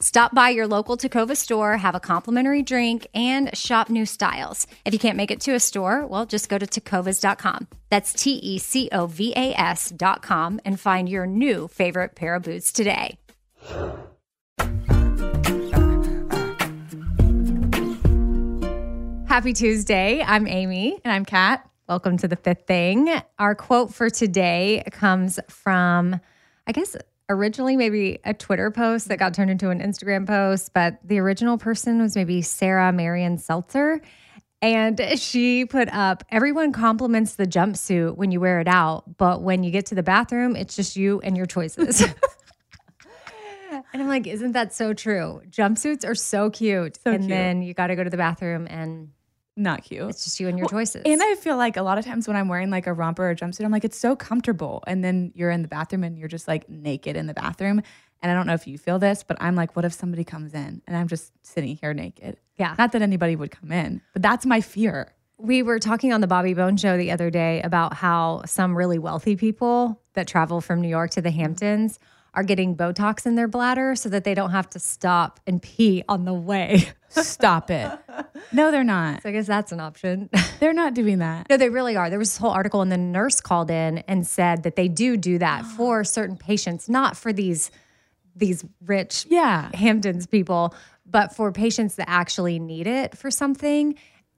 Stop by your local Tecova store, have a complimentary drink, and shop new styles. If you can't make it to a store, well, just go to tecovas.com. That's T E C O V A S.com and find your new favorite pair of boots today. Happy Tuesday. I'm Amy. And I'm Kat. Welcome to the fifth thing. Our quote for today comes from, I guess, originally maybe a Twitter post that got turned into an Instagram post, but the original person was maybe Sarah Marion Seltzer. And she put up, everyone compliments the jumpsuit when you wear it out, but when you get to the bathroom, it's just you and your choices. and I'm like, isn't that so true? Jumpsuits are so cute. So and cute. then you got to go to the bathroom and Not cute. it's just you and your choices. and I feel like a lot of times when I'm wearing like a romper or a jumpsuit, I'm like, it's so comfortable. And then you're in the bathroom and you're just like naked in the bathroom. And I don't know if you feel this, but I'm like, what if somebody comes in and I'm just sitting here naked? Yeah. Not that anybody would come in, but that's my fear. We were talking on the Bobby Bones show the other day about how some really wealthy people that travel from New York to the Hamptons are getting Botox in their bladder so that they don't have to stop and pee on the way. Stop it. No, they're not. So I guess that's an option. They're not doing that. no, they really are. There was this whole article, and the nurse called in and said that they do do that for certain patients, not for these these rich Yeah. Hamptons people, but for patients that actually need it for something.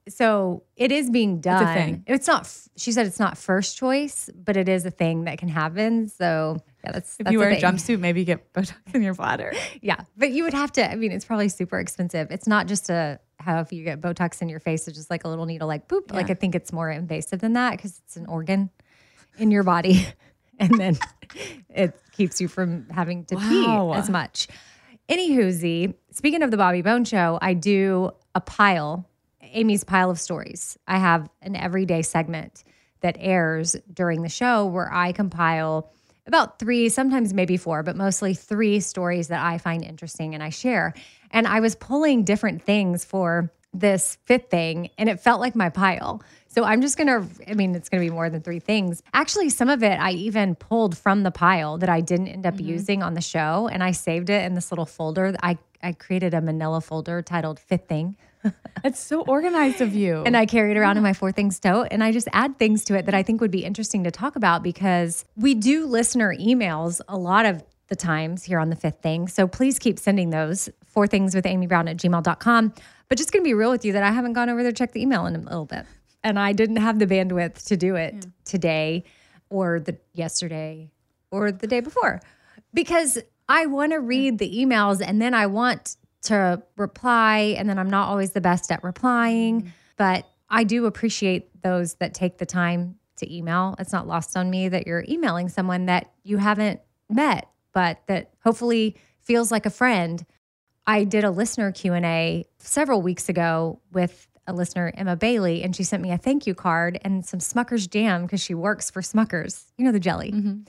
So it is being done. a thing. It's not. She said it's not first choice, but it is a thing that can happen. So yeah, that's If that's you wear a thing. jumpsuit, maybe you get Botox in your bladder. Yeah, but you would have to. I mean, it's probably super expensive. It's not just a how if you get Botox in your face, it's just like a little needle, like boop. Like I think it's more invasive than that because it's an organ in your body, and then it keeps you from having to Wow. pee as much. Anywho, Z. Speaking of the Bobby Bones Show, I do a pile, Amy's pile of stories. I have an everyday segment that airs during the show where I compile about three, sometimes maybe four, but mostly three stories that I find interesting and I share. And I was pulling different things for this fifth thing, and it felt like my pile. So I'm just gonna, I mean, it's gonna be more than three things. Actually, some of it I even pulled from the pile that I didn't end up mm-hmm. using on the show, and I saved it in this little folder. I, I created a manila folder titled Fifth Thing. It's so organized of you. And I carry it around in my four things tote and I just add things to it that I think would be interesting to talk about because we do listener emails a lot of the times here on the fifth thing. So please keep sending those four things with Amy Brown at gmail.com. But just gonna be real with you that I haven't gone over there to check the email in a little bit. And I didn't have the bandwidth to do it today or the yesterday or the day before. Because I want to read the emails and then I want to reply, and then I'm not always the best at replying. Mm-hmm. But I do appreciate those that take the time to email. It's not lost on me that you're emailing someone that you haven't met, but that hopefully feels like a friend. I did a listener Q&A several weeks ago with a listener, Emma Bailey, and she sent me a thank you card and some Smucker's jam because she works for Smucker's, you know, the jelly. Mm-hmm.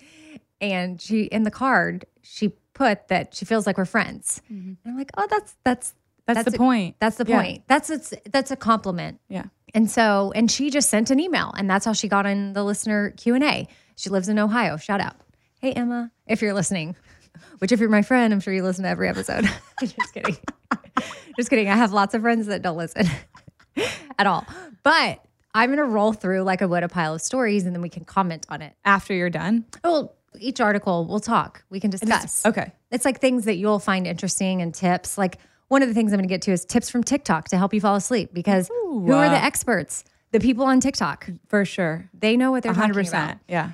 And she, in the card, she put that she feels like we're friends. Mm-hmm. And I'm like, oh, that's, that's, That's, the a- point. That's the Yeah. point. That's, it's, that's a compliment. Yeah. And so, and she just sent an email, and that's how she got in the listener Q and A. She lives in Ohio. Shout out, hey Emma, if you're listening. Which, if you're my friend, I'm sure you listen to every episode. just kidding, just kidding. I have lots of friends that don't listen at all. But I'm gonna roll through like I would a pile of stories, and then we can comment on it. After you're done. Well, each article we'll talk. We can discuss. Okay. It's like things that you'll find interesting and tips. Like one of the things I'm going to get to is tips from TikTok to help you fall asleep because who are the uh, experts? The people on TikTok. For sure. They know what they're talking 100%. about. Yeah.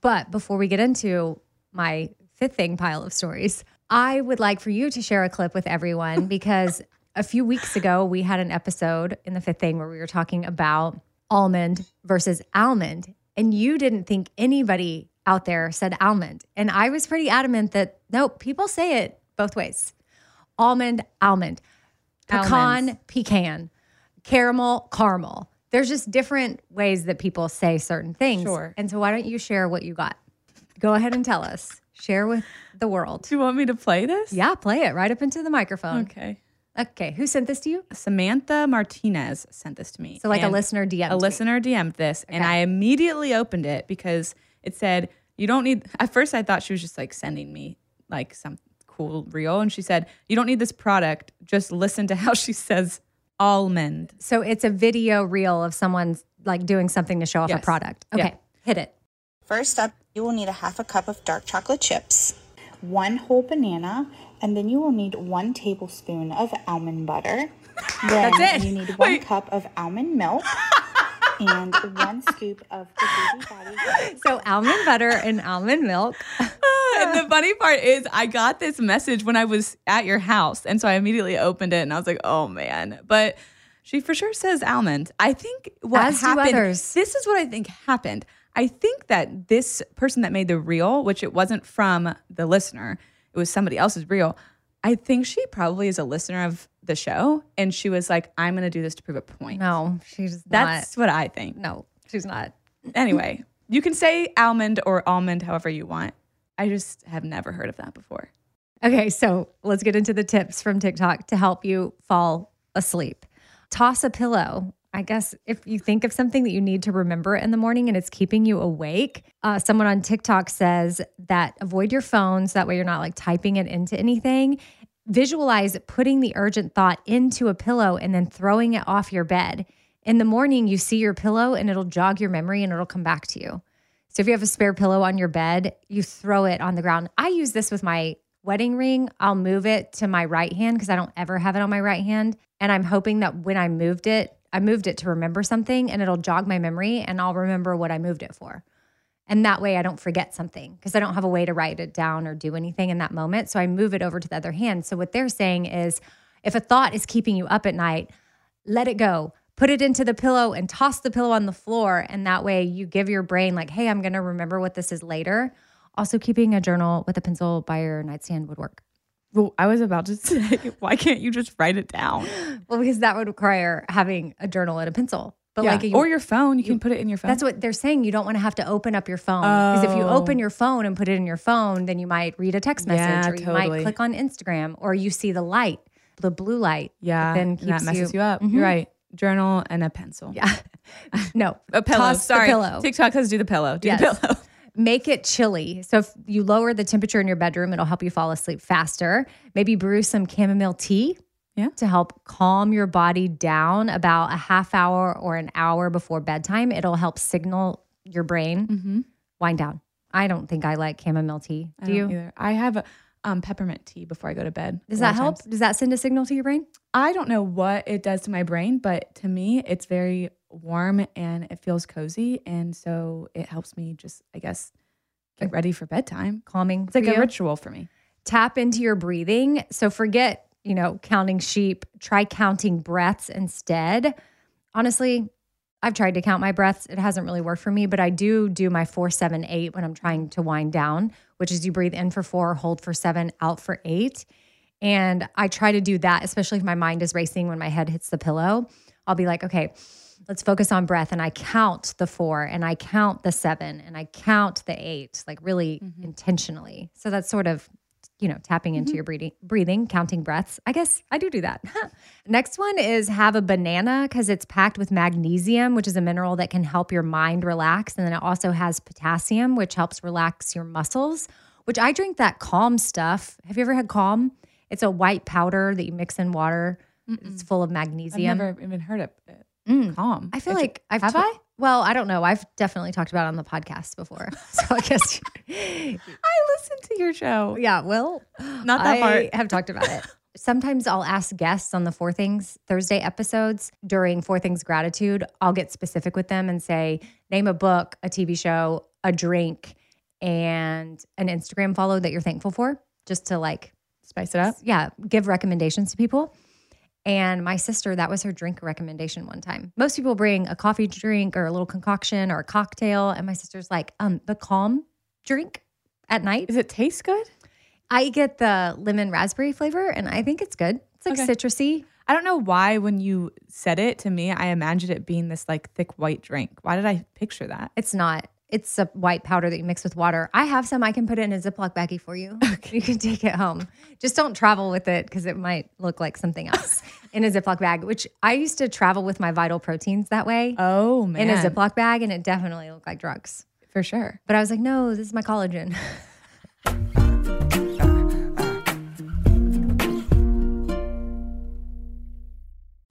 But before we get into my fifth thing pile of stories, I would like for you to share a clip with everyone because a few weeks ago we had an episode in the fifth thing where we were talking about almond versus almond. And you didn't think anybody out there said almond. And I was pretty adamant that nope, people say it both ways. Almond, almond, pecan, Almonds. pecan, caramel, caramel. There's just different ways that people say certain things. Sure. And so why don't you share what you got? Go ahead and tell us. Share with the world. Do you want me to play this? Yeah, play it right up into the microphone. Okay. Okay, who sent this to you? Samantha Martinez sent this to me. So like a listener DM. A listener DM'd this, and I immediately opened it because it said, You don't need. At first, I thought she was just like sending me like some cool reel. And she said, You don't need this product. Just listen to how she says almond. So it's a video reel of someone like doing something to show off a Yes. product. Yeah. Okay, hit it. First up, you will need a half a cup of dark chocolate chips, one whole banana, and then you will need one tablespoon of almond butter. Then That's it. you need one Wait. cup of almond milk and one scoop of the baby body. So almond butter and almond milk. Ah, and the funny part is, I got this message when I was at your house. And so I immediately opened it and I was like, Oh man. But she for sure says almond. I think what As happened, this is what I think happened. I think that this person that made the reel, which it wasn't from the listener, it was somebody else's reel. I think she probably is a listener of the show. And she was like, I'm going to do this to prove a point. No, she's That's what I think. No, she's not. Anyway, you can say almond or almond however you want. I just have never heard of that before. Okay, so let's get into the tips from TikTok to help you fall asleep. Toss a pillow. I guess if you think of something that you need to remember in the morning and it's keeping you awake, uh, someone on TikTok says that avoid your phones. That way you're not like typing it into anything. Visualize putting the urgent thought into a pillow and then throwing it off your bed. In the morning, you see your pillow and it'll jog your memory and it'll come back to you. So if you have a spare pillow on your bed, you throw it on the ground. I use this with my wedding ring. I'll move it to my right hand because I don't ever have it on my right hand. And I'm hoping that when I moved it, I moved it to remember something and it'll jog my memory and I'll remember what I moved it for. And that way I don't forget something because I don't have a way to write it down or do anything in that moment. So I move it over to the other hand. So what they're saying is if a thought is keeping you up at night, let it go. Put it into the pillow and toss the pillow on the floor. And that way you give your brain, like, hey, I'm going to remember what this is later. Also, keeping a journal with a pencil by your nightstand would work. Well, I was about to say, why can't you just write it down? Well, because that would require having a journal and a pencil. But Yeah. like, you, or your phone, you, can put it in your phone. that's what they're saying. You don't want to have to open up your phone because if you Oh. open your phone and put it in your phone, then you might read a text message Yeah, or you might click on Instagram or you see the light, the blue light. yeah, then that messes you, you- up. Mhm. You're right. Journal and a pencil. Yeah. no, A pillow. Toss Sorry. pillow. TikTok says do the pillow. Do Yes. the pillow. Make it chilly. So if you lower the temperature in your bedroom, it'll help you fall asleep faster. Maybe brew some chamomile tea. Yeah. To help calm your body down about a half hour or an hour before bedtime. It'll help signal your brain Mm-hmm. wind down. I don't think I like chamomile tea. I Do you? either. I have a um, peppermint tea before I go to bed. Does that help? times. Does that send a signal to your brain? I don't know what it does to my brain, but to me, it's very warm and it feels cozy, and so it helps me just, I guess, get ready for bedtime. Calming. It's like a ritual for me. tap into your breathing. So forget, you know, counting sheep, try counting breaths instead. Honestly, I've tried to count my breaths. It hasn't really worked for me, but I do do my four, seven, eight when I'm trying to wind down, which is you breathe in for four, hold for seven, out for eight. And I try to do that, especially if my mind is racing when my head hits the pillow. I'll be like, okay, let's focus on breath. And I count the four and I count the seven and I count the eight, like really Mm-hmm. intentionally. So that's sort of, you know, tapping into your breathing, breathing, counting breaths. I guess I do do that. Next one is have a banana because it's packed with magnesium, which is a mineral that can help your mind relax. And then it also has potassium, which helps relax your muscles, which I drink that calm stuff. Have you ever had calm? It's a white powder that you mix in water. It's full of I've magnesium. never even heard of it. Mm. Calm. I feel It's- like I've have ta- I? Well, I don't know. I've definitely talked about it on the podcast before. So I guess I listened to your show. yeah, well, Not that I part. have talked about it. Sometimes I'll ask guests on the Four Things Thursday episodes during Four Things Gratitude. I'll get specific with them and say, name a book, a TV show, a drink, and an Instagram follow that you're thankful for, just to like, Spice it up. yeah, give recommendations to people. And my sister, that was her drink recommendation one time. Most people bring a coffee drink or a little concoction or a cocktail. And my sister's like, um, the calm drink at night. Does it taste good? I get the lemon raspberry flavor and I think it's good. It's like Okay. citrusy. I don't know why when you said it to me, I imagined it being this like thick white drink. Why did I picture that? It's not. It's a white powder that you mix with water. I have some. I can put it in a Ziploc baggie for you. You can take it home. Just don't travel with it because it might look like something else in a Ziploc bag, which I used to travel with my vital proteins that way Oh man. in a Ziploc bag and it definitely looked like drugs. For sure. But I was like, no, this is my collagen.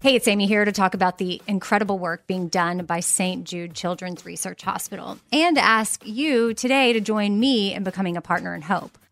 Hey, it's Amy here to talk about the incredible work being done by St. Jude Children's Research Hospital and ask you today to join me in becoming a partner in hope.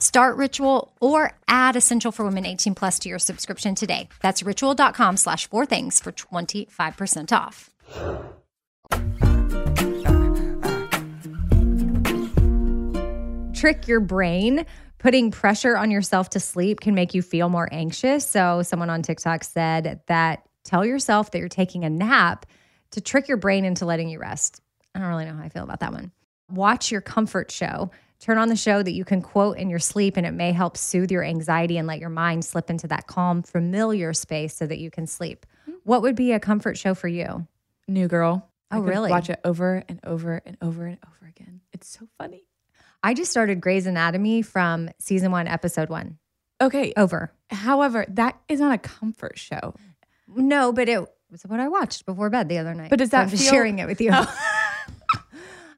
Start Ritual or add Essential for Women 18 plus to your subscription today. That's ritual.com slash four things for 25% off. Trick your brain. Putting pressure on yourself to sleep can make you feel more anxious. So, someone on TikTok said that tell yourself that you're taking a nap to trick your brain into letting you rest. I don't really know how I feel about that one. Watch your comfort show. Turn on the show that you can quote in your sleep, and it may help soothe your anxiety and let your mind slip into that calm, familiar space so that you can sleep. Hmm. What would be a comfort show for you? New Girl. Oh, I really? Watch it over and over and over and over again. It's so funny. I just started Grey's Anatomy from season one, episode one. Okay. Over. However, that is not a comfort show. No, but it was what I watched before bed the other night. But does So that I'm feel- sharing it with you? Oh.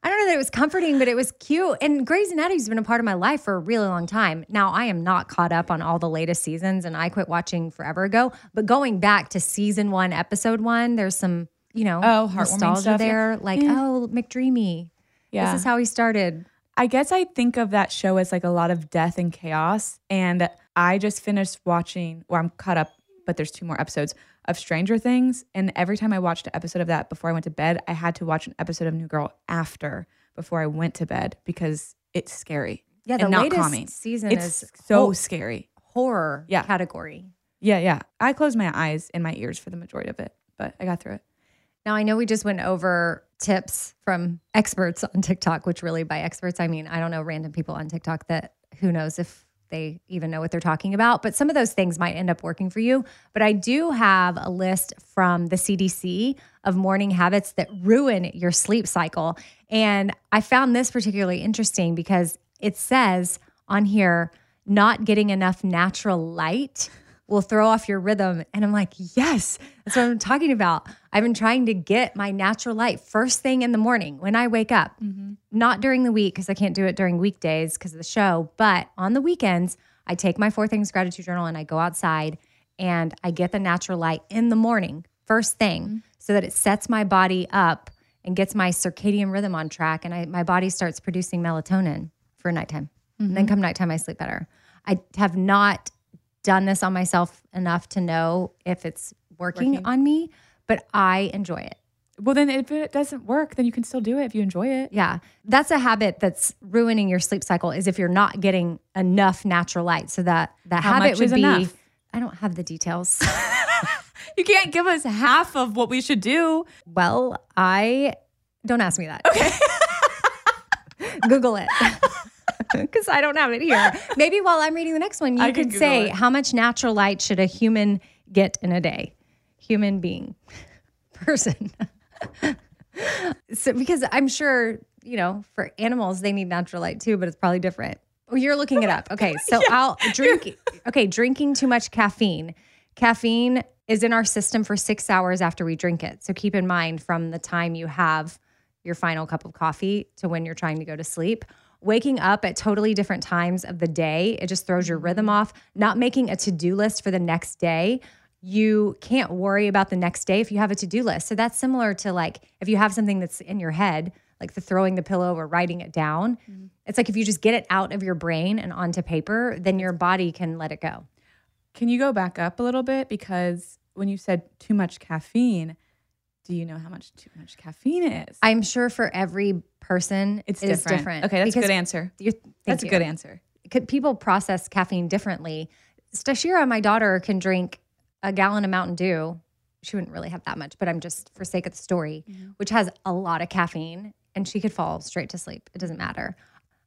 I don't know that it was comforting, but it was cute. And Grey's Anatomy's been a part of my life for a really long time. Now I am not caught up on all the latest seasons, and I quit watching forever ago. But going back to season one, episode one, there's some you know Oh, heartwarming nostalgia stuff, yeah. there. Like Yeah. oh, McDreamy. Yeah. This is how he started. I guess I think of that show as like a lot of death and chaos. And I just finished watching, or I'm caught up, but there's two more episodes of Stranger Things. And every time I watched an episode of that before I went to bed, I had to watch an episode of New Girl after before I went to bed because it's scary. Yeah, the latest calming. season It's is so ho- scary. horror Yeah. category. Yeah, yeah. I closed my eyes and my ears for the majority of it, but I got through it. Now, I know we just went over tips from experts on TikTok, which really by experts, I mean, I don't know random people on TikTok that who knows if they even know what they're talking about. But some of those things might end up working for you. But I do have a list from the CDC of morning habits that ruin your sleep cycle. And I found this particularly interesting because it says on here, not getting enough natural light will throw off your rhythm. And I'm like, yes, that's what I'm talking about. I've been trying to get my natural light first thing in the morning when I wake up, mm-hmm. not during the week because I can't do it during weekdays because of the show, but on the weekends, I take my four things gratitude journal and I go outside and I get the natural light in the morning, first thing, mm-hmm. so that it sets my body up and gets my circadian rhythm on track. And I, my body starts producing melatonin for nighttime. And then mm-hmm. come nighttime, I sleep better. I have not done this on myself enough to know if it's working, Working. on me, but I enjoy it. Well, then if it doesn't work, then you can still do it if you enjoy it. Yeah. That's a habit that's ruining your sleep cycle is if you're not getting enough natural light. So that the How habit would is be enough? I don't have the details. You can't give us half of what we should do. well, I Don't ask me that. Okay. Google it. Because I don't have it here. Maybe while I'm reading the next one, you I could say, it. how much natural light should a human get in a day? Human being, person. so, because I'm sure, you know, for animals, they need natural light too, but it's probably different. Oh, you're looking it up. Okay. So I'll drink. Okay. Drinking too much caffeine. Caffeine is in our system for six hours after we drink it. So keep in mind from the time you have your final cup of coffee to when you're trying to go to sleep. Waking up at totally different times of the day, it just throws your rhythm mm-hmm. off. Not making a to do list for the next day, you can't worry about the next day if you have a to do list. So that's similar to like if you have something that's in your head, like the throwing the pillow or writing it down. Mm-hmm. It's like if you just get it out of your brain and onto paper, then your body can let it go. Can you go back up a little bit? Because when you said too much caffeine, do you know how much too much caffeine is? I'm sure for every person, it's different. different. Okay, that's a good answer. That's you. a good answer. could people process caffeine differently. Stashira, my daughter, can drink a gallon of Mountain Dew. She wouldn't really have that much, but I'm just for sake of the story, mm-hmm. which has a lot of caffeine, and she could fall straight to sleep. It doesn't matter.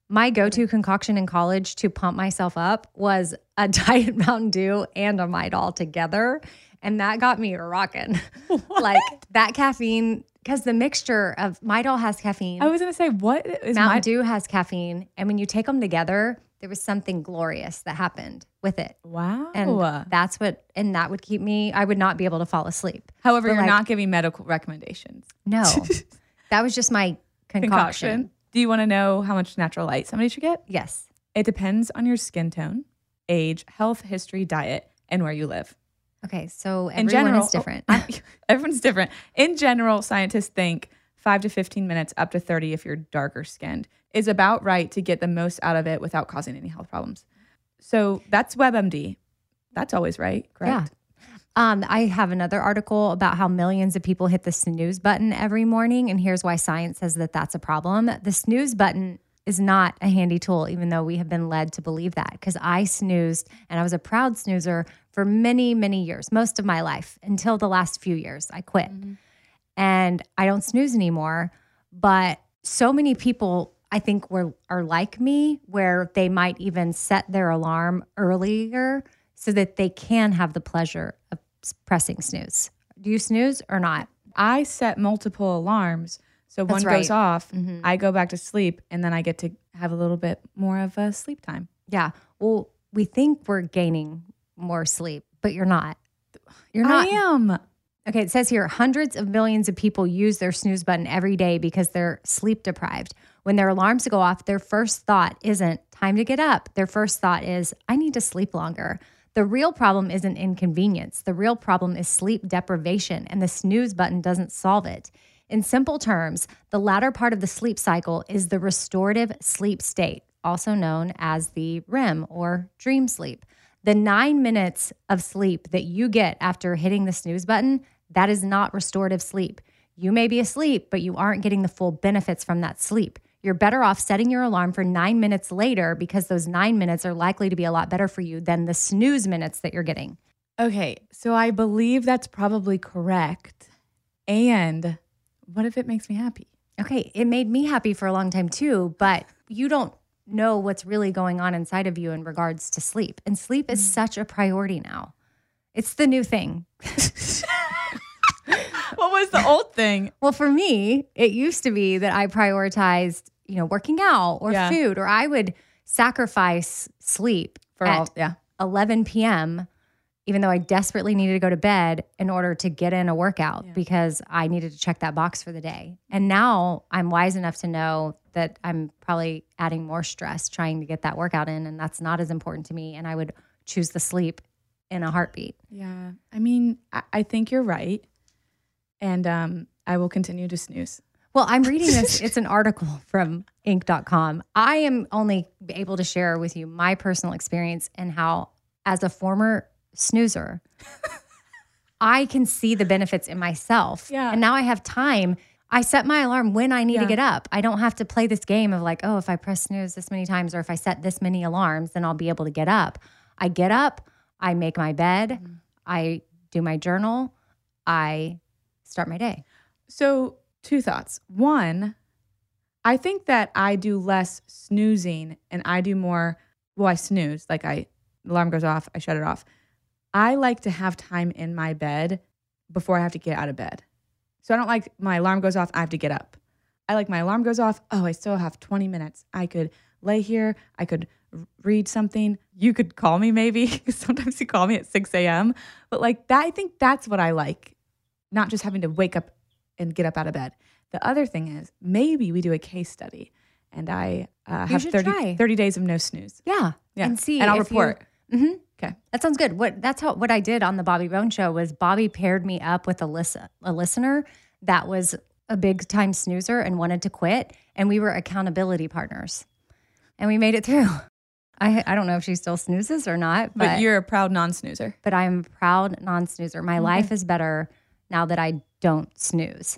My go-to concoction in college to pump myself up was a diet Mountain Dew and a Midol together, and that got me rocking. like that caffeine, because the mixture of Midol has caffeine. I was gonna say, what is Mountain my Dew has caffeine, and when you take them together, there was something glorious that happened with it, wow? and that's what, and that would keep me. I would not be able to fall asleep. However, but you're like- not giving medical recommendations. No, that was just my concoction. Concoction. Do you want to know how much natural light somebody should get? Yes. It depends on your skin tone, age, health, history, diet, and where you live. Okay, so In general, is different. oh, everyone's different. In general, scientists think five to 15 minutes, up to 30 if you're darker skinned, is about right to get the most out of it without causing any health problems. So that's WebMD. That's always right, correct? Um, I have another article about how millions of people hit the snooze button every morning, and here's why science says that that's a problem. The snooze button is not a handy tool, even though we have been led to believe that. Because I snoozed, and I was a proud snoozer for many, many years, most of my life until the last few years. I quit, mm-hmm. and I don't snooze anymore. But so many people, I think, were are like me, where they might even set their alarm earlier so that they can have the pleasure of pressing snooze. Do you snooze or not? I set multiple alarms. So one That's goes right. off, mm-hmm. I go back to sleep, and then I get to have a little bit more of a sleep time. Yeah. Well, we think we're gaining more sleep, but you're not. You're not. I am. Okay, it says here hundreds of millions of people use their snooze button every day because they're sleep deprived. When their alarms go off, their first thought isn't time to get up. Their first thought is, I need to sleep longer. The real problem isn't inconvenience. The real problem is sleep deprivation, and the snooze button doesn't solve it. In simple terms, the latter part of the sleep cycle is the restorative sleep state, also known as the REM or dream sleep. The nine minutes of sleep that you get after hitting the snooze button, that is not restorative sleep. You may be asleep, but you aren't getting the full benefits from that sleep. You're better off setting your alarm for nine minutes later because those nine minutes are likely to be a lot better for you than the snooze minutes that you're getting. Okay, so I believe that's probably correct. And what if it makes me happy? Okay, it made me happy for a long time too, but you don't know what's really going on inside of you in regards to sleep. And sleep is mm. such a priority now. It's the new thing. What was the old thing? Well, for me, it used to be that I prioritized, you know, working out or Yeah. food, or I would sacrifice sleep For all, yeah. 11 p.m., even though I desperately needed to go to bed in order to get in a workout because I needed to check that box for the day. And now I'm wise enough to know that I'm probably adding more stress trying to get that workout in, and that's not as important to me. And I would choose the sleep in a heartbeat. Yeah. I mean, I, I think you're right. And um, I will continue to snooze. Well, I'm reading this. It's an article from Inc.com. I am only able to share with you my personal experience and how, as a former snoozer, I can see the benefits in myself. Yeah. And now I have time. I set my alarm when I need to get up. I don't have to play this game of like, oh, if I press snooze this many times or if I set this many alarms, then I'll be able to get up. I get up, I make my bed, Mm-hmm. I do my journal, I start my day. So, two thoughts. One, I think that I do less snoozing and I do more, well, I snooze, like I, the alarm goes off, I shut it off. I like to have time in my bed before I have to get out of bed. So I don't like my alarm goes off, I have to get up. I like my alarm goes off, oh, I still have 20 minutes. I could lay here, I could read something. You could call me maybe. Sometimes you call me at 6 a.m. But like that, I think that's what I like, not just having to wake up and get up out of bed. The other thing is maybe we do a case study and I uh, have should 30, 30 days of no snooze. Yeah. Yeah. And see. And I'll if you- Mhm. Okay. That sounds good. What that's how what I did on the Bobby Bones show was Bobby paired me up with a listen, a listener that was a big time snoozer and wanted to quit, and we were accountability partners, and we made it through. I I don't know if she still snoozes or not, But, but you're a proud non snoozer. but I'm a proud non snoozer. My life is better now that I don't snooze.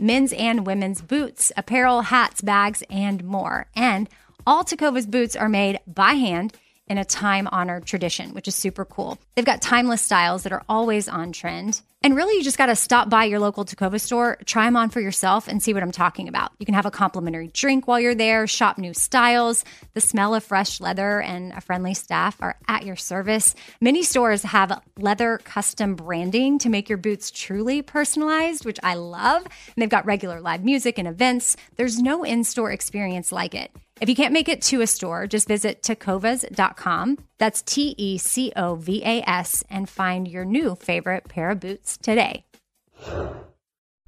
men's and women's boots, apparel, hats, bags, and more. And all Tecovas boots are made by hand in a time honored tradition, which is super cool. They've got timeless styles that are always on trend. And really, you just got to stop by your local Tecova store, try them on for yourself, and see what I'm talking about. You can have a complimentary drink while you're there, shop new styles. The smell of fresh leather and a friendly staff are at your service. Many stores have leather custom branding to make your boots truly personalized, which I love. And they've got regular live music and events. There's no in store experience like it. If you can't make it to a store, just visit tecovas.com. That's T E C O V A S and find your new favorite pair of boots today.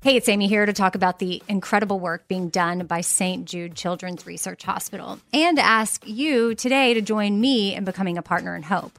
Hey, it's Amy here to talk about the incredible work being done by St. Jude Children's Research Hospital and ask you today to join me in becoming a partner in hope.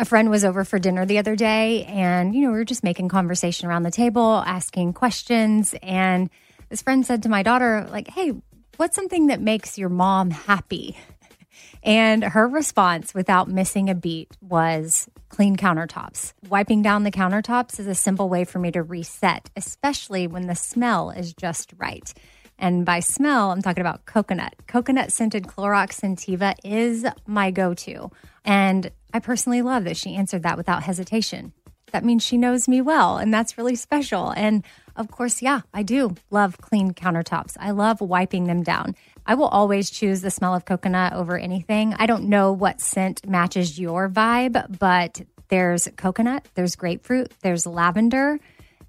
A friend was over for dinner the other day, and you know, we were just making conversation around the table, asking questions. And this friend said to my daughter, like, hey, what's something that makes your mom happy? And her response, without missing a beat, was clean countertops. Wiping down the countertops is a simple way for me to reset, especially when the smell is just right. And by smell, I'm talking about coconut. Coconut scented Clorox Scentiva is my go to. And I personally love that she answered that without hesitation. That means she knows me well, and that's really special. And of course, yeah, I do love clean countertops. I love wiping them down. I will always choose the smell of coconut over anything. I don't know what scent matches your vibe, but there's coconut, there's grapefruit, there's lavender.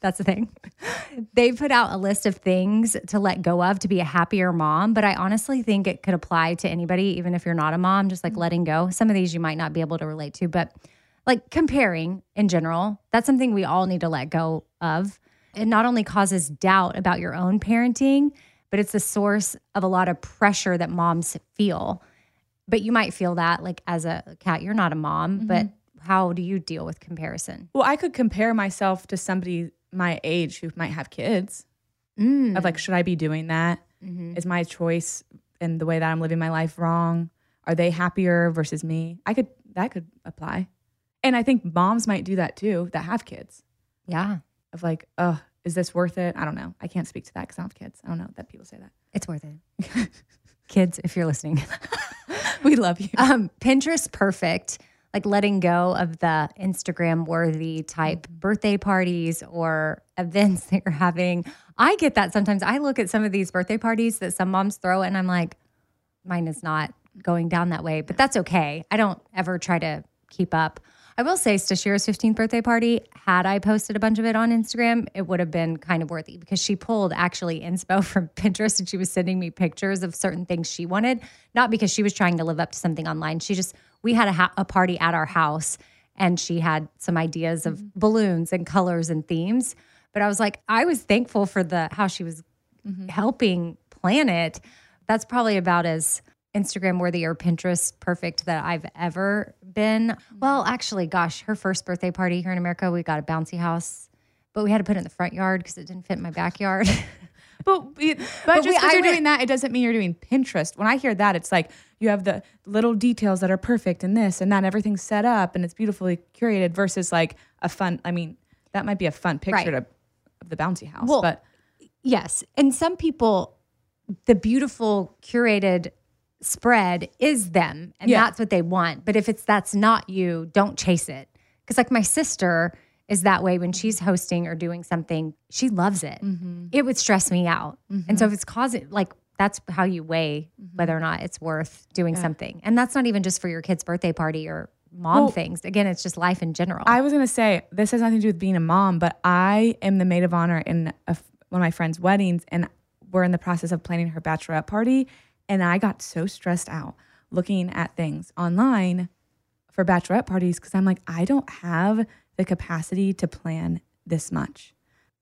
that's the thing. They put out a list of things to let go of to be a happier mom, but I honestly think it could apply to anybody, even if you're not a mom, just like mm-hmm. letting go. Some of these you might not be able to relate to, but like comparing in general, that's something we all need to let go of. It not only causes doubt about your own parenting, but it's a source of a lot of pressure that moms feel. But you might feel that like as a Kat, you're not a mom, but mm-hmm. how do you deal with comparison? Well, I could compare myself to somebody my age who might have kids. Mm. Of like, should I be doing that? Is Mm-hmm. my choice and the way that I'm living my life wrong? Are they happier versus me? I could that could apply. And I think moms might do that too that have kids. Yeah, Of like, oh, is this worth it? I don't know. I can't speak to that because I don't have kids. I don't know that people say that. it's worth it. Kids, if you're listening. We love you. um, Pinterest perfect, like letting go of the Instagram worthy type mm-hmm. birthday parties or events that you're having. I get that sometimes. I look at some of these birthday parties that some moms throw, and I'm like, mine is not going down that way, but that's okay. I don't ever try to keep up. I will say Stashia's 15th birthday party, had I posted a bunch of it on Instagram, it would have been kind of worthy because she pulled actually inspo from Pinterest and she was sending me pictures of certain things she wanted, not because she was trying to live up to something online. She just, we had a, ha- a party at our house and she had some ideas of mm-hmm. balloons and colors and themes. But I was like, I was thankful for the how she was mm-hmm. helping plan it. That's probably about as Instagram worthy or Pinterest perfect that I've ever been. Mm-hmm. Well, actually, gosh, her first birthday party here in America, we got a bouncy house, but we had to put it in the front yard because it didn't fit in my backyard. But, but, But just because you're went- doing that, it doesn't mean you're doing Pinterest. When I hear that, it's like you have the little details that are perfect and this and that, everything's set up and it's beautifully curated versus like a fun. I mean, that might be a fun picture Right. to, of the bouncy house, Well, but Yes. And some people, the beautiful curated spread is them and Yeah. that's what they want. But if it's that's not you, don't chase it. Because like my sister is that way when she's hosting or doing something, she loves it. Mm-hmm. It would stress me out. And so mm-hmm. if it's causing like that's how you weigh mm-hmm. whether or not it's worth doing something. And that's not even just for your kid's birthday party or mom Well, things. Again, it's just life in general. I was gonna say this has nothing to do with being a mom, but I am the maid of honor in a one of my friend's weddings, and we're in the process of planning her bachelorette party, and I got so stressed out looking at things online for bachelorette parties because I'm like, I don't have the capacity to plan this much.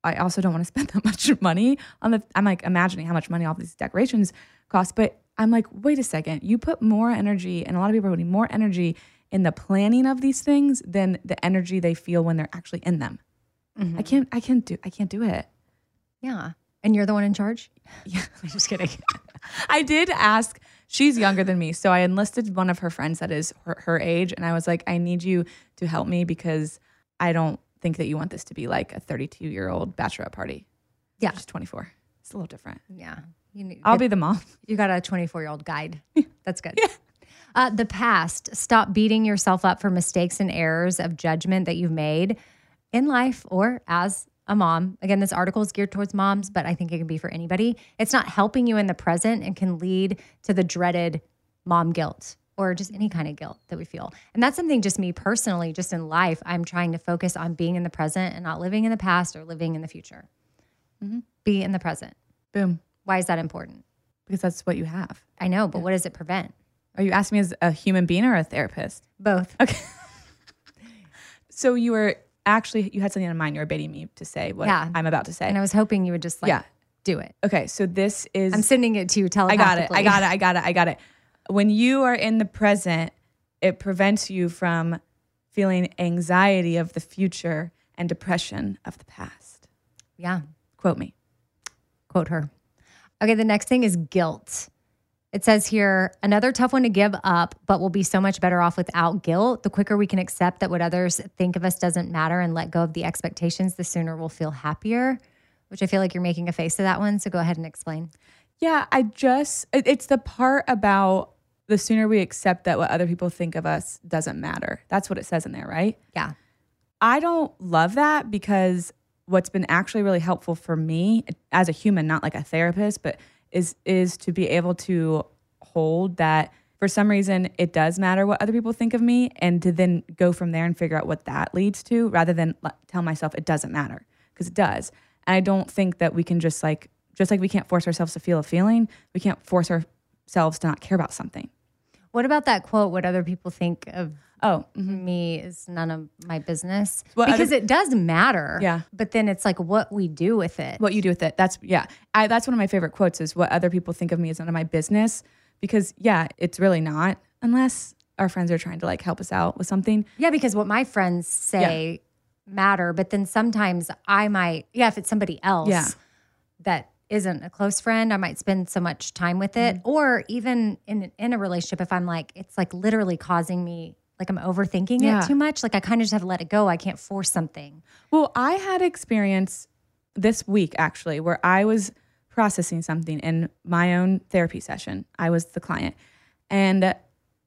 I also don't want to spend that much money on the. I'm like imagining how much money all these decorations cost, but I'm like, wait a second. You put more energy, and a lot of people are putting more energy in the planning of these things than the energy they feel when they're actually in them. I mm-hmm. can't. I can't do. I can't do it. yeah. And you're the one in charge? Yeah, I'm just kidding. I did ask. She's younger than me, so I enlisted one of her friends that is her, her age, and I was like, I need you to help me because I don't think that you want this to be like a 32 year old bachelorette party. Yeah. She's 24. It's a little different. Yeah. Need, I'll be the mom. You got a 24 year old guide. That's good. Uh, the past. Stop beating yourself up for mistakes and errors of judgment that you've made in life or as a mom. Again, this article is geared towards moms, but I think it can be for anybody. It's not helping you in the present and can lead to the dreaded mom guilt or just any kind of guilt that we feel. And that's something just me personally, just in life, I'm trying to focus on being in the present and not living in the past or living in the future. Mm-hmm. Be in the present. Boom. Why is that important? Because that's what you have. I know, but what does it prevent? Are you asking me as a human being or a therapist? Both. Okay. so you were actually you had something in mind. You were baiting me to say what Yeah. I'm about to say. And I was hoping you would just like yeah. Do it. Okay, so this is I'm sending it to you Tell I got it. I got it. I got it. I got it. When you are in the present, it prevents you from feeling anxiety of the future and depression of the past. Yeah. Quote me. Quote her. Okay, the next thing is guilt. It says here, another tough one to give up, but we'll be so much better off without guilt. The quicker we can accept that what others think of us doesn't matter and let go of the expectations, the sooner we'll feel happier, which I feel like you're making a face of that one. So go ahead and explain. Yeah, I just, it's the part about the sooner we accept that what other people think of us doesn't matter. That's what it says in there, right? Yeah. I don't love that because what's been actually really helpful for me as a human, not like a therapist, but is is to be able to hold that for some reason it does matter what other people think of me and to then go from there and figure out what that leads to rather than tell myself it doesn't matter because it does. And I don't think that we can just like just like we can't force ourselves to feel a feeling, we can't force ourselves to not care about something. What about that quote? What other people think of Oh, mhm. me is none of my business. What because other- it does matter. Yeah. But then it's like what we do with it. what you do with it. That's yeah. I, that's one of my favorite quotes is what other people think of me is none of my business because yeah, it's really not unless our friends are trying to like help us out with something. Yeah, because what my friends say matter, but then sometimes I might, yeah, if it's somebody else Yeah. that isn't a close friend, I might spend so much time with it. Mm-hmm. Or even in in a relationship, if I'm like, it's like literally causing me like I'm overthinking Yeah. it too much. Like I kind of just have to let it go. I can't force something. Well, I had experience this week actually where I was processing something in my own therapy session. I was the client. And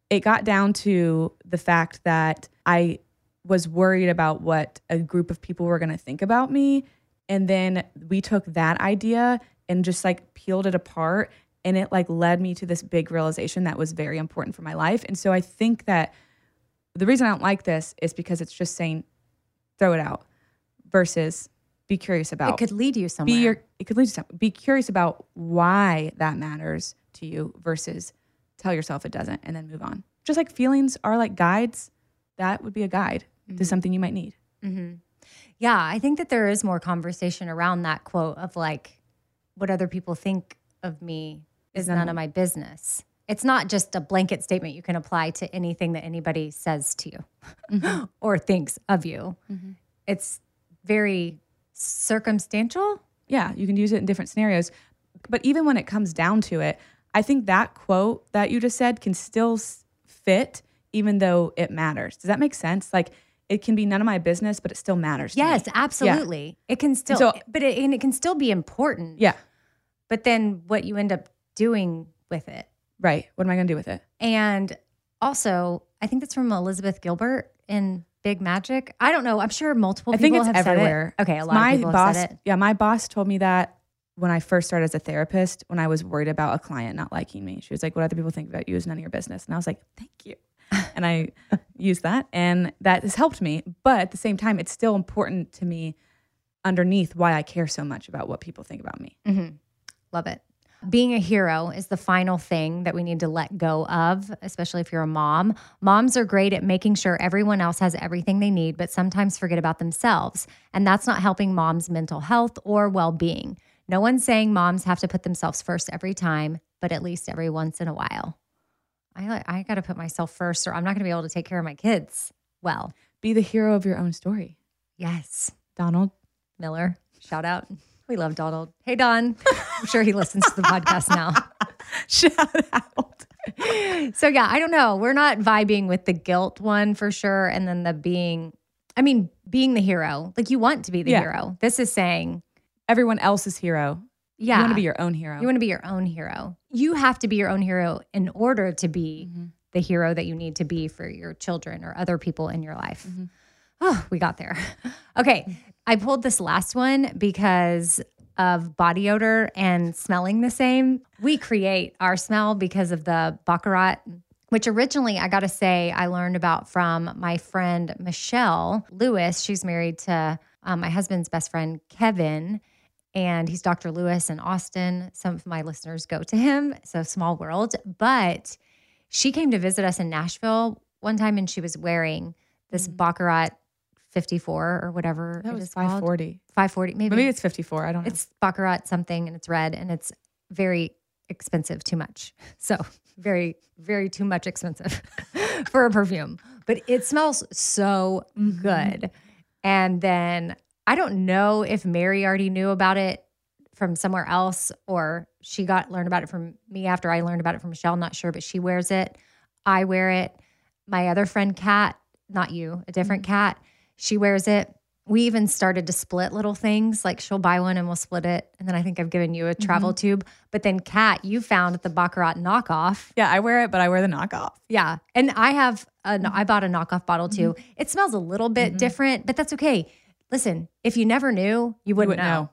it got down to the fact that I was worried about what a group of people were going to think about me. And then we took that idea and just like peeled it apart. And it like led me to this big realization that was very important for my life. And so I think that the reason I don't like this is because it's just saying throw it out versus be curious about It could lead you somewhere. be your it could lead to something. Be curious about why that matters to you versus tell yourself it doesn't and then move on. Just like feelings are like guides, that would be a guide to mm-hmm. something you might need. Mm-hmm. Yeah, I think that there is more conversation around that quote of like what other people think of me is none of my business. It's not just a blanket statement you can apply to anything that anybody says to you mm-hmm. or thinks of you. Mm-hmm. It's very circumstantial. Yeah, you can use it in different scenarios. But even when it comes down to it, I think that quote that you just said can still fit even though it matters. Does that make sense? Like it can be none of my business, but it still matters. to me. Yes, absolutely. It can still So- but it and it can still be important. Yeah. But then what you end up doing with it Right. What am I going to do with it? And also, I think that's from Elizabeth Gilbert in Big Magic. I don't know. I'm sure multiple I people think it's have said it. everywhere. Okay, a lot my of people boss, have said it. Yeah, my boss told me that when I first started as a therapist, when I was worried about a client not liking me. She was like, What other people think about you is none of your business. And I was like, Thank you. and I used that and that has helped me. But at the same time, it's still important to me underneath why I care so much about what people think about me. Mm-hmm. Love it. Being a hero is the final thing that we need to let go of, especially if you're a mom. Moms are great at making sure everyone else has everything they need, but sometimes forget about themselves. And that's not helping moms' mental health or well being. No one's saying moms have to put themselves first every time, but at least every once in a while. I, I got to put myself first, or I'm not going to be able to take care of my kids well. Be the hero of your own story. Yes. Donald. Miller, shout out. We love Donald. Hey, Don. I'm sure he listens to the podcast now. Shout out. So, yeah, I don't know. We're not vibing with the guilt one for sure. And then the being, I mean, being the hero. Like you want to be the Yeah. hero. This is saying, Everyone else's hero. yeah. You want to be your own hero. You want to be your own hero. You have to be your own hero in order to be Mm-hmm. the hero that you need to be for your children or other people in your life. Mm-hmm. Oh, we got there. Okay. I pulled this last one because of body odor and smelling the same. We create our smell because of the Baccarat, which originally, I got to say, I learned about from my friend Michelle Lewis. She's married to um, my husband's best friend, Kevin and he's Dr. Lewis in Austin. Some of my listeners go to him, so small world. But she came to visit us in Nashville one time and she was wearing this Baccarat 54 or whatever That it was is called. 540. 540 maybe. Maybe it's 54. I don't know. It's Baccarat something and it's red and it's very expensive, too much. So, very, very too much expensive for a perfume. But it smells so Mm-hmm. good. And then I don't know if Mary already knew about it from somewhere else or she got learned about it from me after I learned about it from Michelle. Not sure, but she wears it. I wear it. My other friend, Kat, not you, a different Mm-hmm. Kat, she wears it. We even started to split little things. Like she'll buy one and we'll split it. And then I think I've given you a travel Mm-hmm. tube. But then, Kat, you found the Baccarat knockoff. yeah, I wear it, but I wear the knockoff. Yeah. And I have, a, Mm-hmm. I bought a knockoff bottle too. It smells a little bit different, but that's okay. Listen, if you never knew, you wouldn't, wouldn't know. know.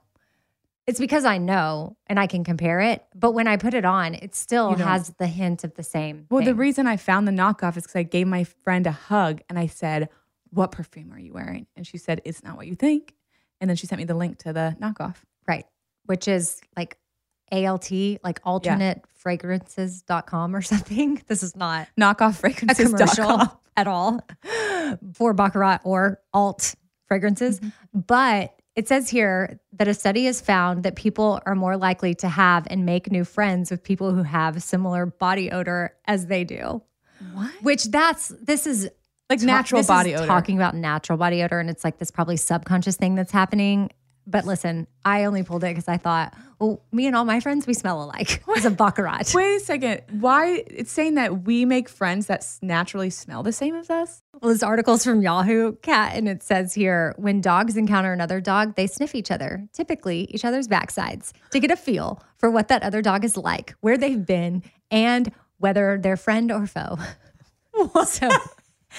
It's because I know and I can compare it. But when I put it on, it still You has the hint of the same. Well, the reason I found the knockoff is because I gave my friend a hug and I said, What perfume are you wearing? And she said, It's not what you think. And then she sent me the link to the knockoff. right. Which is like ALT, like alternate fragrances.com or something. This is not Knockoff fragrances. commercial at all for Baccarat or alt fragrances. Mm-hmm. But it says here that a study has found that people are more likely to have and make new friends with people who have similar body odor as they do. What? Which that's this is Like ta- natural body odor. Talking about natural body odor, and it's like this probably subconscious thing that's happening. But listen, I only pulled it because I thought, well, me and all my friends, we smell alike. It's a baccarat. Wait a second. Why? It's saying that we make friends that naturally smell the same as us? Well, this article's from Yahoo Kat, and it says here when dogs encounter another dog, they sniff each other, typically each other's backsides, to get a feel for what that other dog is like, where they've been, and whether they're friend or foe. So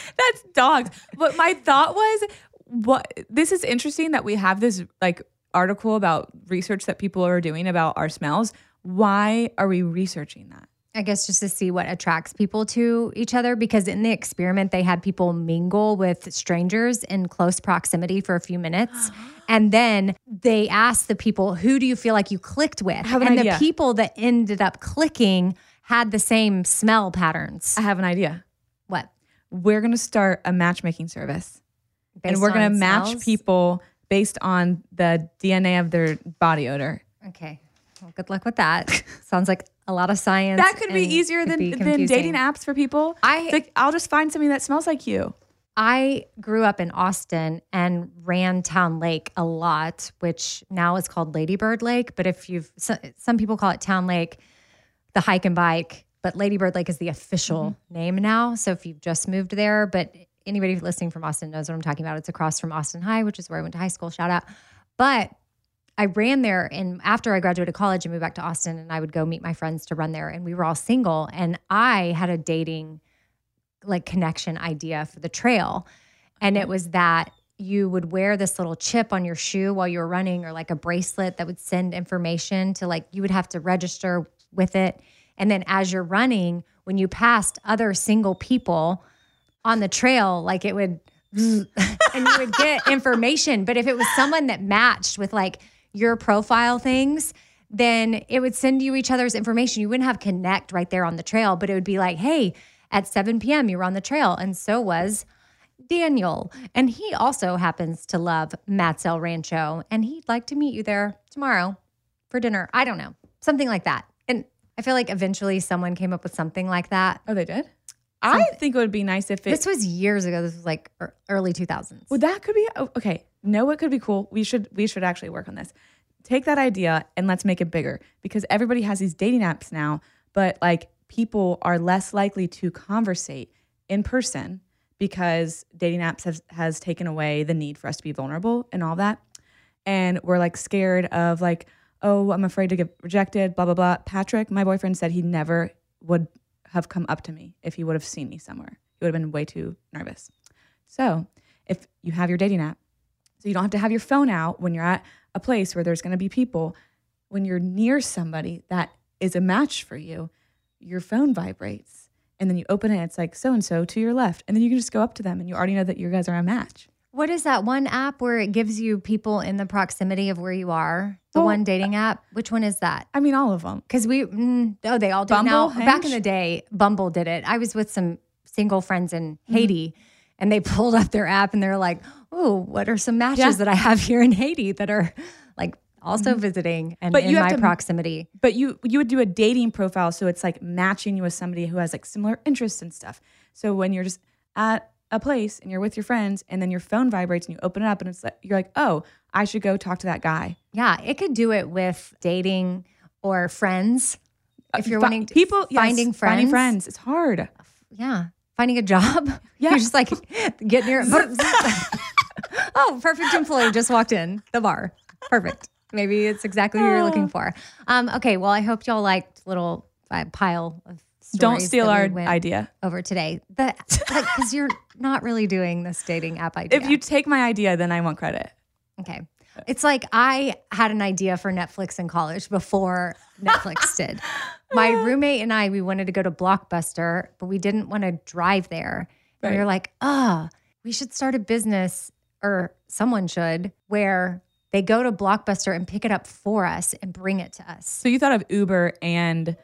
That's dogs. But my thought was, what? This is interesting that we have this like article about research that people are doing about our smells. Why are we researching that? I guess just to see what attracts people to each other, because in the experiment, they had people mingle with strangers in close proximity for a few minutes. And then they asked the people, who do you feel like you clicked with? have an and idea. the people that ended up clicking had the same smell patterns. I have an idea. What? We're gonna start a matchmaking service, and we're gonna match smells? people based on the DNA of their body odor. Okay. Well, good luck with that. Sounds like a lot of science. That could be easier could than, be than dating apps for people. I, like, I'll just find something that smells like you. I grew up in Austin and ran Town Lake a lot, which now is called Ladybird Lake. But if you've, so, some people call it Town Lake, the hike and bike, but Ladybird Lake is the official mm-hmm. name now. So if you've just moved there, but anybody listening from Austin knows what I'm talking about. It's across from Austin High, which is where I went to high school. Shout out. But I ran there and after I graduated college and moved back to Austin and I would go meet my friends to run there and we were all single and I had a dating like connection idea for the trail. And it was that you would wear this little chip on your shoe while you were running or like a bracelet that would send information to like you would have to register with it. And then as you're running, when you passed other single people on the trail, like it would and you would get information. But if it was someone that matched with like your profile things, then it would send you each other's information. You wouldn't have connect right there on the trail, but it would be like, hey, at 7 p.m., you were on the trail. And so was Daniel. And he also happens to love Matt's El Rancho. And he'd like to meet you there tomorrow for dinner. I don't know, something like that. I feel like eventually someone came up with something like that. Oh, they did? I think it would be nice if it. This was years ago. This was like early 2000s. well, that could be oh, okay. No, what could be cool? We should we should actually work on this. Take that idea and let's make it bigger because everybody has these dating apps now, but like people are less likely to conversate in person because dating apps has has taken away the need for us to be vulnerable and all that. And we're like scared of like, oh, I'm afraid to get rejected, blah blah blah. Patrick, my boyfriend said he never would have come up to me if he would have seen me somewhere. He would have been way too nervous. So, if you have your dating app, so you don't have to have your phone out when you're at a place where there's going to be people, when you're near somebody that is a match for you, your phone vibrates. And then you open it, it's like so and so to your left. And then you can just go up to them and you already know that you guys are a match. What is that one app where it gives you people in the proximity of where you are? The Well, one dating app? Which one is that? I mean, all of them. Because we, mm, oh, they all do Bumble, now. Back in the day, Bumble did it. I was with some single friends in Mm-hmm. Haiti, and they pulled up their app and they're like, "Oh, what are some matches Yeah. that I have here in Haiti that are like also visiting and But in my to- proximity?" But you you would do a dating profile, so it's like matching you with somebody who has like similar interests and stuff. So when you're just at a place and you're with your friends, and then your phone vibrates and you open it up, and it's like you're like, oh, I should go talk to that guy. Yeah, it could do it with dating or friends. If you're Fi- wanting to, people yes, finding friends, finding friends, it's hard. yeah, finding a job. Yeah. you're just like getting your. oh, perfect employee just walked in the bar. Perfect. Maybe it's exactly what you're looking for. Um, okay, well, I hope y'all liked little uh, pile of. Stuff. Don't steal we our idea. over today. But like, because you're not really doing this dating app idea. If you take my idea, then I want credit. Okay. It's like I had an idea for Netflix in college before Netflix did. My roommate and I, we wanted to go to Blockbuster, but we didn't want to drive there. And we Right. were like, ah, we should start a business, or someone should, where they go to Blockbuster and pick it up for us and bring it to us. So you thought of Uber, and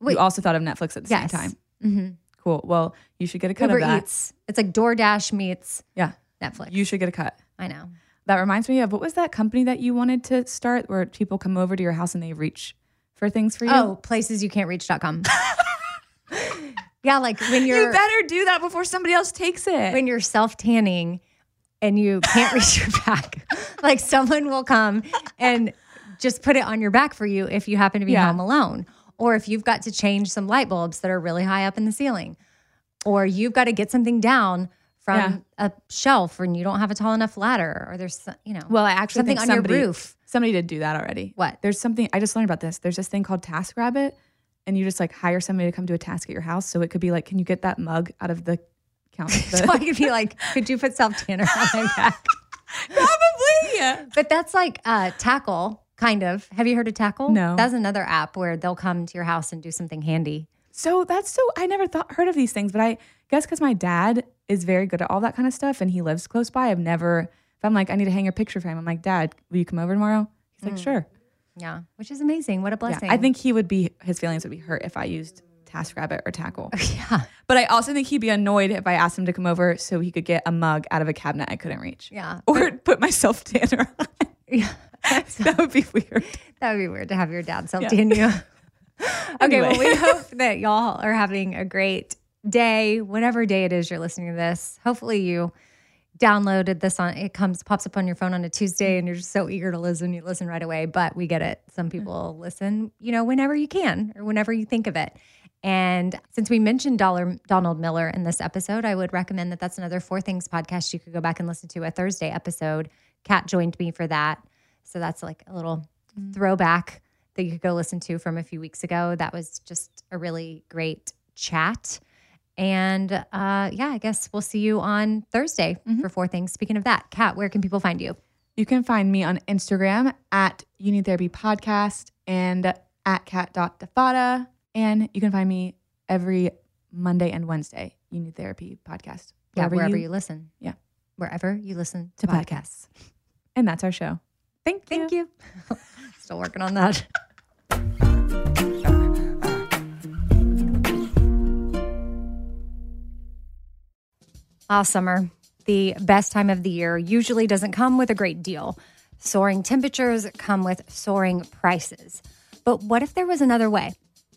Wait. you also thought of Netflix at the Yes. same time. Mm-hmm. Cool. Well, you should get a cut Uber of that. Eats. It's like DoorDash meets Yeah, Netflix. you should get a cut. I know. That reminds me of what was that company that you wanted to start where people come over to your house and they reach for things for you? Oh, places you can't reach.com. yeah, like when you're you better do that before somebody else takes it. when you're self tanning and you can't reach your back, like someone will come and just put it on your back for you if you happen to be Yeah. home alone, or if you've got to change some light bulbs that are really high up in the ceiling, or you've got to get something down from Yeah. a shelf and you don't have a tall enough ladder, or there's you know well, I actually something think on somebody, your roof. Somebody did do that already. What? There's something I just learned about this. There's this thing called TaskRabbit and you just like hire somebody to come do a task at your house. So it could be like, can you get that mug out of the counter? So I could be like, could you put self tanner on my back? Probably. But that's like uh, Takl, kind of. Have you heard of Takl? No. That's another app where they'll come to your house and do something handy. So that's so I never thought heard of these things, but I guess because my dad is very good at all that kind of stuff and he lives close by. I've never if I'm like I need to hang a picture frame. I'm like, Dad, will you come over tomorrow? He's like, hmm. sure. Yeah, which is amazing. What a Yeah, blessing. I think he would be his feelings would be hurt if I used TaskRabbit or Takl. Yeah. But I also think he'd be annoyed if I asked him to come over so he could get a mug out of a cabinet I couldn't reach. Yeah. Or put my self tanner on. Yeah. that would be weird. That would be weird to have your dad self tan you. okay, well, we hope that y'all are having a great day, whatever day it is you're listening to this. Hopefully, you downloaded this on it comes pops up on your phone on a Tuesday and you're just so eager to listen, you listen right away. But we get it. Some mm. people listen, you know, whenever you can or whenever you think of it. And since we mentioned Dollar, Donald Miller in this episode, I would recommend that that's another Four Things podcast you could go back and listen to a Thursday episode. Kat joined me for that. So that's like a little throwback that you could go listen to from a few weeks ago. That was just a really great chat. And uh, yeah, I guess we'll see you on Thursday for Four Things. Speaking of that, Kat, where can people find you? You can find me on Instagram at You Need Therapy Podcast and at Kat.Defatta. And you can find me every Monday and Wednesday, You Need Therapy Podcast. Yeah, wherever you, listen. Yeah. Wherever you listen to, To podcasts. And that's our show. Thank you. Thank you. Still working on that. Ah, summer, the best time of the year, usually doesn't come with a great deal. Soaring temperatures come with soaring prices. But what if there was another way?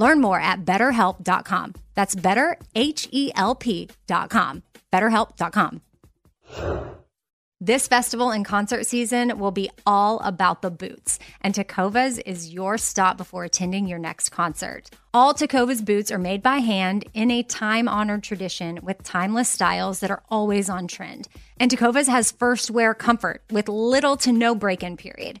Learn more at betterhelp.com. That's better, H E L P.com. BetterHelp.com. This festival and concert season will be all about the boots, and Tecovas is your stop before attending your next concert. All Tecovas boots are made by hand in a time honored tradition with timeless styles that are always on trend. And Tecovas has first wear comfort with little to no break in period.